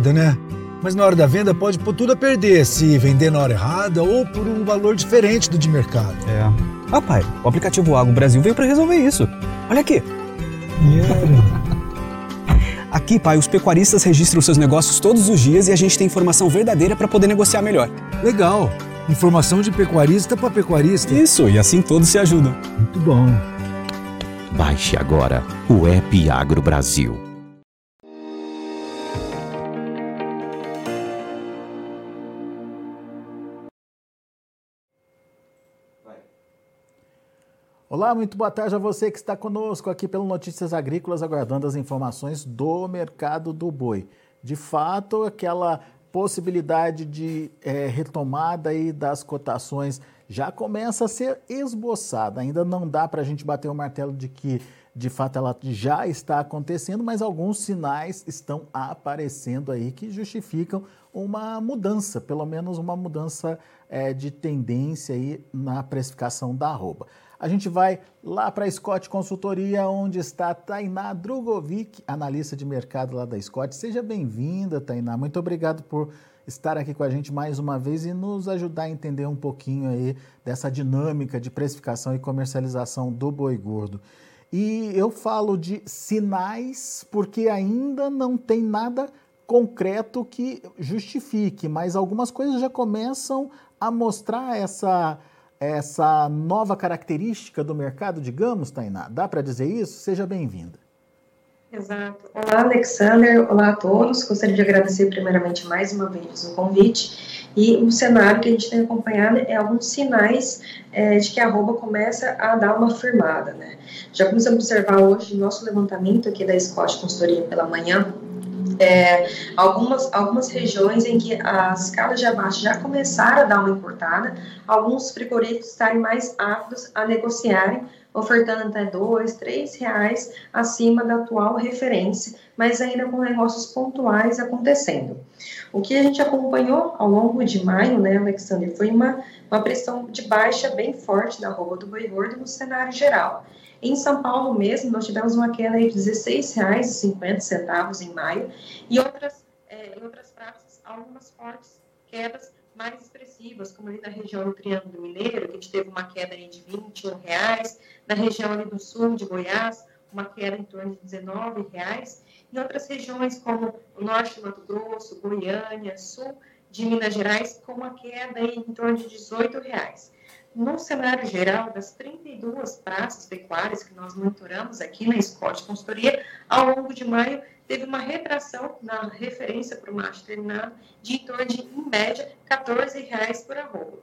né? Mas na hora da venda pode pôr tudo a perder se vender na hora errada ou por um valor diferente do de mercado. É. Ah, pai, o aplicativo Agro Brasil veio para resolver isso. Olha aqui. Aqui, pai, os pecuaristas registram seus negócios todos os dias e a gente tem informação verdadeira para poder negociar melhor. Legal. Informação de pecuarista para pecuarista. Isso, e assim todos se ajudam. Muito bom. Baixe agora o app Agro Brasil. Olá, muito boa tarde a você que está conosco aqui pelo Notícias Agrícolas, aguardando as informações do mercado do boi. De fato, aquela possibilidade de é, retomada aí das cotações já começa a ser esboçada. Ainda não dá para a gente bater o martelo de que de fato ela já está acontecendo, mas alguns sinais estão aparecendo aí que justificam uma mudança, pelo menos uma mudança é, de tendência aí na precificação da arroba. A gente vai lá para a Scott Consultoria, onde está Tainá Drugovic, analista de mercado lá da Scott. Seja bem-vinda, Tainá. Muito obrigado por estar aqui com a gente mais uma vez e nos ajudar a entender um pouquinho aí dessa dinâmica de precificação e comercialização do boi gordo. E eu falo de sinais porque ainda não tem nada concreto que justifique, mas algumas coisas já começam a mostrar essa essa nova característica do mercado, digamos, Tainá? Dá para dizer isso? Seja bem-vinda. Exato. Olá, Alexander. Olá a todos. Gostaria de agradecer primeiramente mais uma vez o convite. E o cenário que a gente tem acompanhado é alguns sinais é, de que a arroba começa a dar uma firmada, né? Já começamos a observar hoje nosso levantamento aqui da Scott Consultoria pela manhã, é, algumas, algumas regiões em que as escalas de abate já começaram a dar uma encurtada, alguns frigoríficos estarem mais aptos a negociarem, ofertando até dois, três reais acima da atual referência, mas ainda com negócios pontuais acontecendo. O que a gente acompanhou ao longo de maio, né, Alexandre, foi uma, uma pressão de baixa bem forte da roupa do boi gordo no cenário geral. Em São Paulo mesmo, nós tivemos uma queda de R$ 16,50 em maio, e outras, é, em outras praças, algumas fortes quedas mais expressivas, como ali na região do Triângulo Mineiro, que a gente teve uma queda de 21 reais, na região ali do sul de Goiás, uma queda em torno de 19 reais, em outras regiões como o norte do Mato Grosso, Goiânia, sul de Minas Gerais, com uma queda em torno de R$ 18. Reais no cenário geral das 32 praças pecuárias que nós monitoramos aqui na Scott Consultoria, ao longo de maio, teve uma retração na referência para o macho terminado de em torno de, em média, R$ reais por arroba.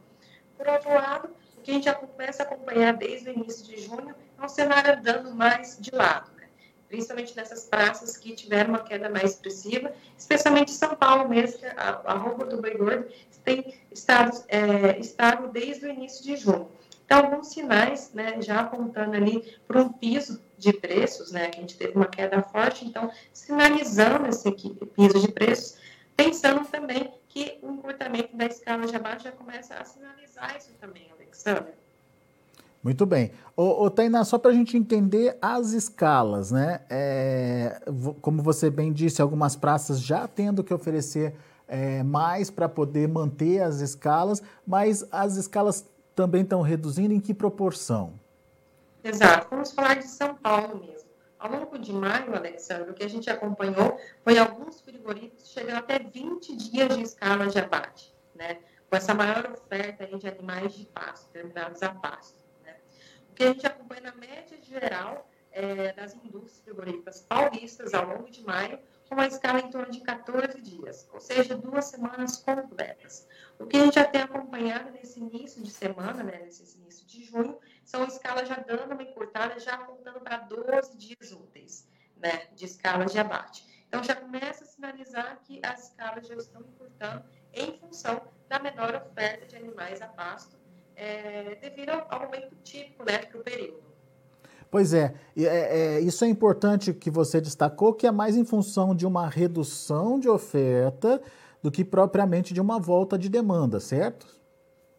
Por outro lado, o que a gente já começa a acompanhar desde o início de junho é um cenário andando mais de lado, né? principalmente nessas praças que tiveram uma queda mais expressiva, especialmente São Paulo mesmo, que a, a roupa do boi gordo tem estado é, estável desde o início de junho. Então, alguns sinais, né, já apontando ali para um piso de preços, né, a gente teve uma queda forte, então, sinalizando esse piso de preços, pensando também que o encurtamento da escala de abaixo já começa a sinalizar isso também, Alexandre. Muito bem. Ô, ô Tainá, só para a gente entender as escalas, né? É, como você bem disse, algumas praças já tendo que oferecer é, mais para poder manter as escalas, mas as escalas também estão reduzindo em que proporção? Exato. Vamos falar de São Paulo mesmo. Ao longo de maio, Alexandre, o que a gente acompanhou foi alguns frigoríficos chegando até 20 dias de escala de abate, né? Com essa maior oferta de animais de pasto, terminados a pasto. Né? O que a gente acompanha na média geral é, das indústrias frigoríficas paulistas ao longo de maio com uma escala em torno de 14 dias, ou seja, duas semanas completas. O que a gente já tem acompanhado nesse início de semana, né, nesse início de junho, são escalas já dando uma encurtada, já apontando para 12 dias úteis né, de escala de abate. Então, já começa a sinalizar que as escalas já estão encurtando em função da menor oferta de animais a pasto, é, devido ao aumento típico né, para o período. Pois é, é, é, isso é importante que você destacou, que é mais em função de uma redução de oferta do que propriamente de uma volta de demanda, certo?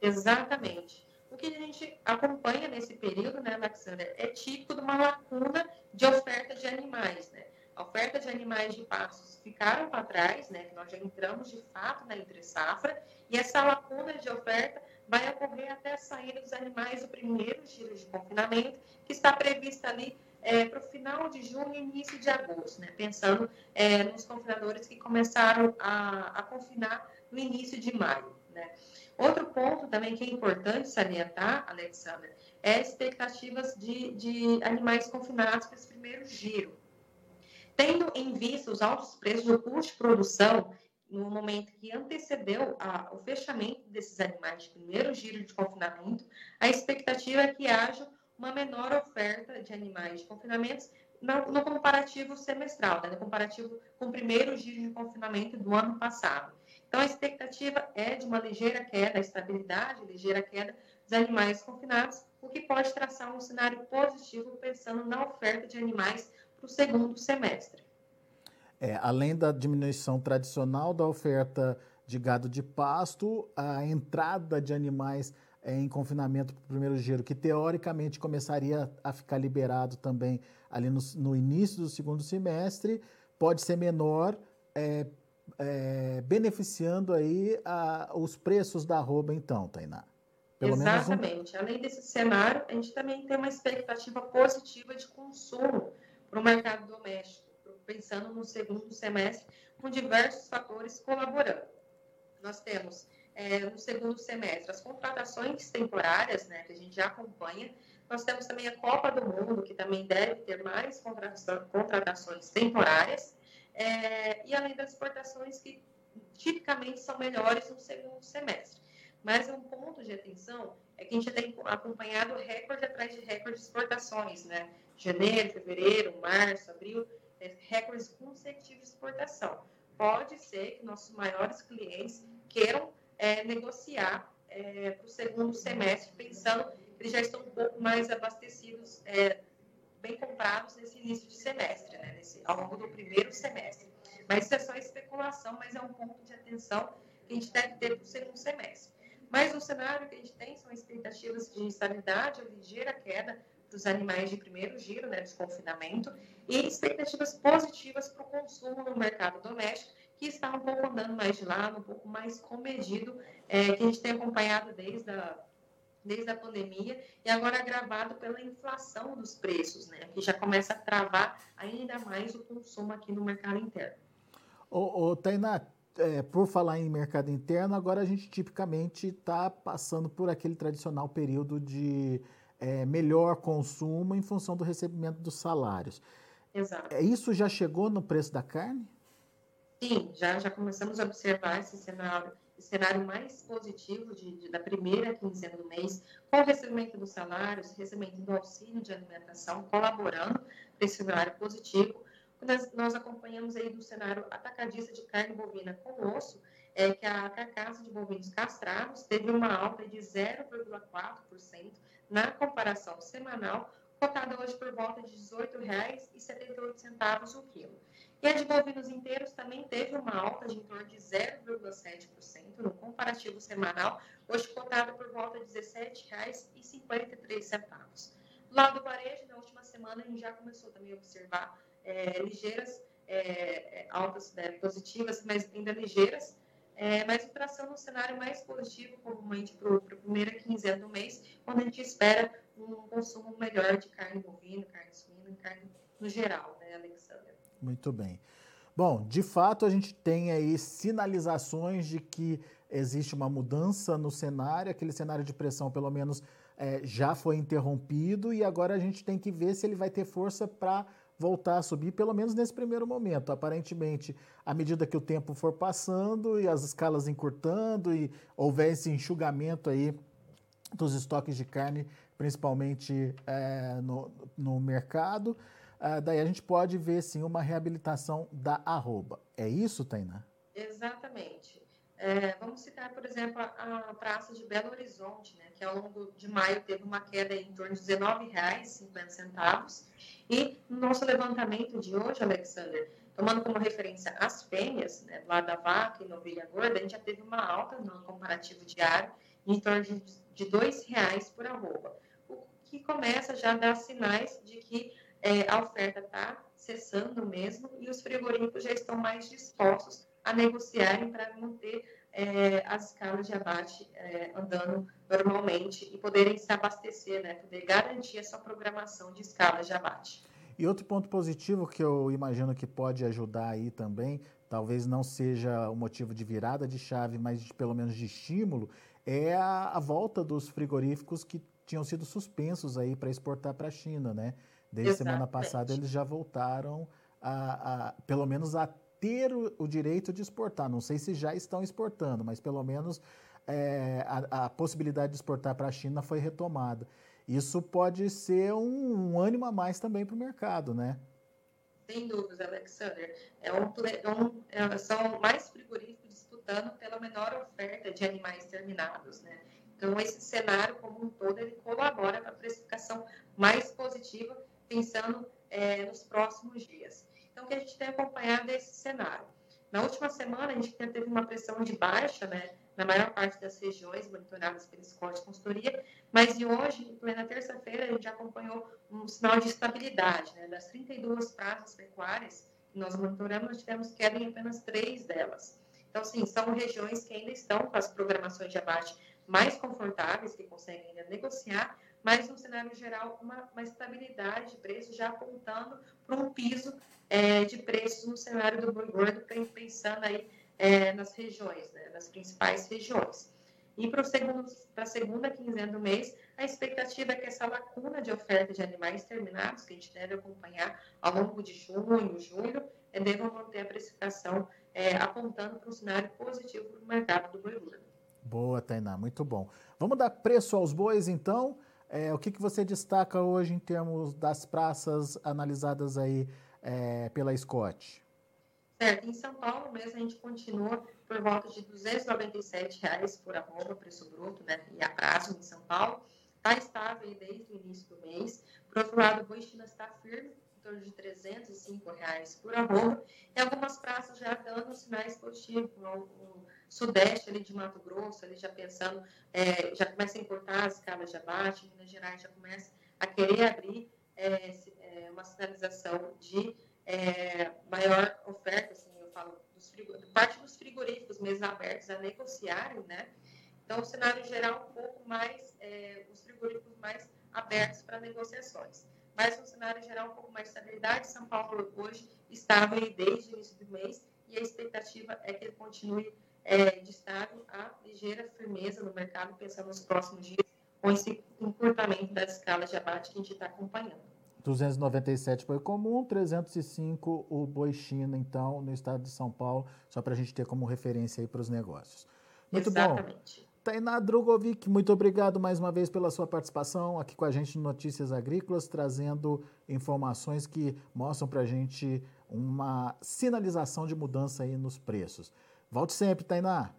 Exatamente. Que a gente acompanha nesse período, né, Alexander, é típico de uma lacuna de oferta de animais, né? A oferta de animais de pastos ficaram para trás, né, nós já entramos de fato na entre safra, e essa lacuna de oferta vai ocorrer até a saída dos animais do primeiro giro de confinamento, que está prevista ali é, para o final de junho e início de agosto, né? pensando é, nos confinadores que começaram a, a, confinar no início de maio. Né? Outro ponto também que é importante salientar, Alexandra, é expectativas de, de animais confinados para esse primeiro giro. Tendo em vista os altos preços do custo de produção no momento que antecedeu a, o fechamento desses animais de primeiro giro de confinamento, a expectativa é que haja uma menor oferta de animais de confinamento no, no comparativo semestral, né, no comparativo com o primeiro giro de confinamento do ano passado. Então, a expectativa é de uma ligeira queda, estabilidade, ligeira queda dos animais confinados, o que pode traçar um cenário positivo pensando na oferta de animais para o segundo semestre. É, além da diminuição tradicional da oferta de gado de pasto, a entrada de animais é, em confinamento para o primeiro giro, que teoricamente começaria a ficar liberado também ali no, no início do segundo semestre, pode ser menor, é, é, beneficiando aí a, os preços da arroba, então, Tainá. Pelo Exatamente. Um... Além desse cenário, a gente também tem uma expectativa positiva de consumo para o mercado doméstico pensando no segundo semestre, com diversos fatores colaborando. Nós temos, é, no segundo semestre, as contratações temporárias, né, que a gente já acompanha. Nós temos também a Copa do Mundo, que também deve ter mais contratações temporárias. É, e além das exportações que tipicamente são melhores no segundo semestre. Mas um ponto de atenção é que a gente tem acompanhado recorde atrás de recorde de exportações, né? Janeiro, fevereiro, março, abril, é, recordes consecutivos de exportação. Pode ser que nossos maiores clientes queiram é, negociar é, para o segundo semestre, pensando que eles já estão um pouco mais abastecidos, é, bem comprados nesse início de semestre, nesse, ao longo do primeiro semestre. Mas isso é só especulação, mas é um ponto de atenção que a gente deve ter para o segundo semestre. Mas o cenário que a gente tem são expectativas de estabilidade ou ligeira queda dos animais de primeiro giro, né, desconfinamento, e expectativas positivas para o consumo no mercado doméstico, que está um pouco andando mais de lado, um pouco mais comedido, é, que a gente tem acompanhado desde a, desde a pandemia, e agora agravado pela inflação dos preços, né, que já começa a travar ainda mais o consumo aqui no mercado interno. Ô, ô Tainá, é, por falar em mercado interno, agora a gente tipicamente está passando por aquele tradicional período de é, melhor consumo em função do recebimento dos salários. Exato. É, isso já chegou no preço da carne? Sim, já, já começamos a observar esse cenário, cenário mais positivo de, de, da primeira quinzena do mês, com o recebimento dos salários, recebimento do auxílio de alimentação, colaborando para esse cenário positivo. Nós, nós acompanhamos aí do cenário atacadista de carne bovina com osso, é que a carcaça de bovinos castrados teve uma alta de 0,4% na comparação semanal, cotada hoje por volta de R$ 18,78 o quilo. E a de bovinos inteiros também teve uma alta de em torno de 0,7% no comparativo semanal, hoje cotada por volta de R$ 17,53. Do lado do varejo, na última semana, a gente já começou também a observar é, ligeiras é, altas né, positivas, mas ainda ligeiras, é, mas traçando um cenário mais positivo, comumente para a primeira quinzena do mês, quando a gente espera um consumo melhor de carne bovina, carne suína, carne no geral, né, Alexandre? Muito bem. Bom, de fato, a gente tem aí sinalizações de que existe uma mudança no cenário, aquele cenário de pressão, pelo menos, é, já foi interrompido, e agora a gente tem que ver se ele vai ter força para voltar a subir, pelo menos nesse primeiro momento. Aparentemente, à medida que o tempo for passando e as escalas encurtando e houver esse enxugamento aí dos estoques de carne, principalmente é, no, no mercado, é, daí a gente pode ver sim uma reabilitação da arroba. É isso, Tainá? Exatamente. É, vamos citar, por exemplo, a, a, praça de Belo Horizonte, né, que ao longo de maio teve uma queda em torno de R$19,50. E no nosso levantamento de hoje, Alexander, tomando como referência as fêmeas, né, lá da vaca e novilha gorda, a gente já teve uma alta no comparativo diário em torno de, de R$2,00 por arroba, que começa já a dar sinais de que é, a oferta está cessando mesmo, e os frigoríficos já estão mais dispostos a negociarem para manter é, as escalas de abate é, andando normalmente e poderem se abastecer, né, poder garantir essa programação de escalas de abate. E outro ponto positivo que eu imagino que pode ajudar aí também, talvez não seja o motivo de virada de chave, mas de, pelo menos de estímulo, é a, a volta dos frigoríficos que tinham sido suspensos aí para exportar para a China, né? Desde Exatamente. semana passada eles já voltaram a, a, pelo menos a ter o, o, direito de exportar. Não sei se já estão exportando, mas pelo menos é, a, a, possibilidade de exportar para a China foi retomada. Isso pode ser um, um ânimo a mais também para o mercado, né? Sem dúvidas, Alexander. É um, é um, é, são mais frigoríficos disputando pela menor oferta de animais terminados, né? Então, esse cenário como um todo, ele colabora para a precificação mais positiva, pensando é, nos próximos dias. Então, o que a é esse cenário. Na última semana, a gente teve uma pressão de baixa, né, na maior parte das regiões monitoradas pelo Scott Consultoria, mas de hoje, em plena terça-feira, a gente acompanhou um sinal de estabilidade. Né, das 32 praças pecuárias que nós monitoramos, nós tivemos queda em apenas três delas. Então, sim, são regiões que ainda estão com as programações de abate mais confortáveis, que conseguem ainda negociar, mas no cenário geral uma, uma estabilidade de preço já apontando para um piso é, de preços no cenário do boi gordo, pensando aí é, nas regiões, né, nas principais regiões. E para a segunda quinzena do mês, a expectativa é que essa lacuna de oferta de animais terminados, que a gente deve acompanhar ao longo de junho, julho, é, deva manter a precificação é, apontando para um cenário positivo para o mercado do boi gordo. Boa, Tainá, muito bom. Vamos dar preço aos bois, então? É, o que, que você destaca hoje em termos das praças analisadas aí é, pela Scott? Certo, em São Paulo mesmo a gente continua por volta de 297 reais por arroba, preço bruto, né, e a prazo em São Paulo. Está estável desde o início do mês. Por outro lado, o está firme, em torno de 305 reais por arroba. E algumas praças já dando sinais positivos, sudeste ali de Mato Grosso, ali já pensando, é, já começa a importar as escalas de abate, Minas Gerais já começa a querer abrir é, é, uma sinalização de é, maior oferta, assim, eu falo, dos parte dos frigoríficos mesmo abertos a negociarem, né? Então, o cenário geral um pouco mais, é, os frigoríficos mais abertos para negociações. Mas no cenário geral um pouco mais de estabilidade, São Paulo hoje estava aí desde o início do mês e a expectativa é que ele continue é, de estável a ligeira firmeza no mercado, pensando nos próximos dias, com esse encurtamento das escalas de abate que a gente está acompanhando. 297 boi comum, 305 o boi China, então, no estado de São Paulo, só para a gente ter como referência aí para os negócios. Muito Exatamente. bom. Tainá Drogovic, muito obrigado mais uma vez pela sua participação aqui com a gente no Notícias Agrícolas, trazendo informações que mostram para a gente uma sinalização de mudança aí nos preços. Volte sempre, Tainá.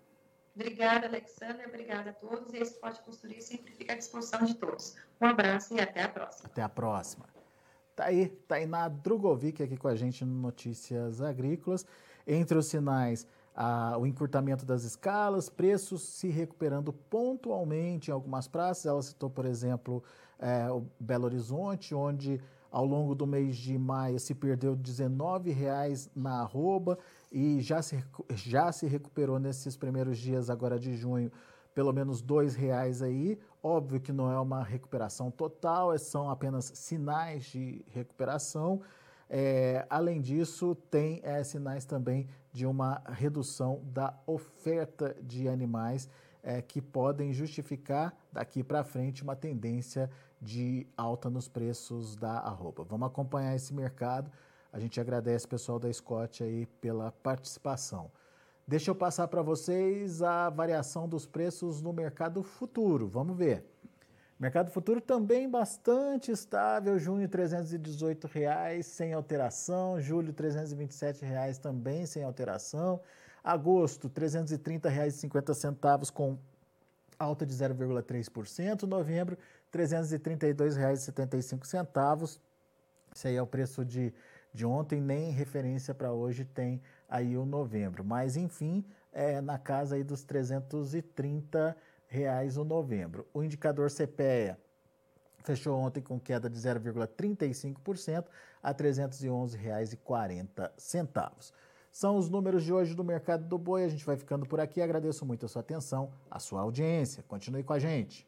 Obrigada, Alexandre. Obrigada a todos. E esse Pode Construir sempre fica à disposição de todos. Um abraço e até a próxima. Até a próxima. Tá aí, Tainá Drugovic aqui com a gente no Notícias Agrícolas. Entre os sinais, a, o encurtamento das escalas, preços se recuperando pontualmente em algumas praças. Ela citou, por exemplo, é, o Belo Horizonte, onde ao longo do mês de maio se perdeu R$19,00 na arroba e já se, já se recuperou nesses primeiros dias agora de junho pelo menos dois reais aí. Óbvio que não é uma recuperação total, é, são apenas sinais de recuperação. É, além disso, tem é, sinais também de uma redução da oferta de animais é, que podem justificar daqui para frente uma tendência de alta nos preços da arroba. Vamos acompanhar esse mercado. A gente agradece o pessoal da Scott aí pela participação. Deixa eu passar para vocês a variação dos preços no mercado futuro. Vamos ver. Mercado futuro também bastante estável, junho 318 reais, sem alteração, julho 327 reais também sem alteração, agosto R$ 330,50 com alta de 0,3%, novembro R$ 332,75. Esse aí é o preço de de ontem, nem referência para hoje tem aí o novembro. Mas, enfim, é na casa aí dos 330 reais o novembro. O indicador CPEA fechou ontem com queda de 0,35%, a R$ 311,40. São os números de hoje do mercado do boi. A gente vai ficando por aqui. Agradeço muito a sua atenção, a sua audiência. Continue com a gente.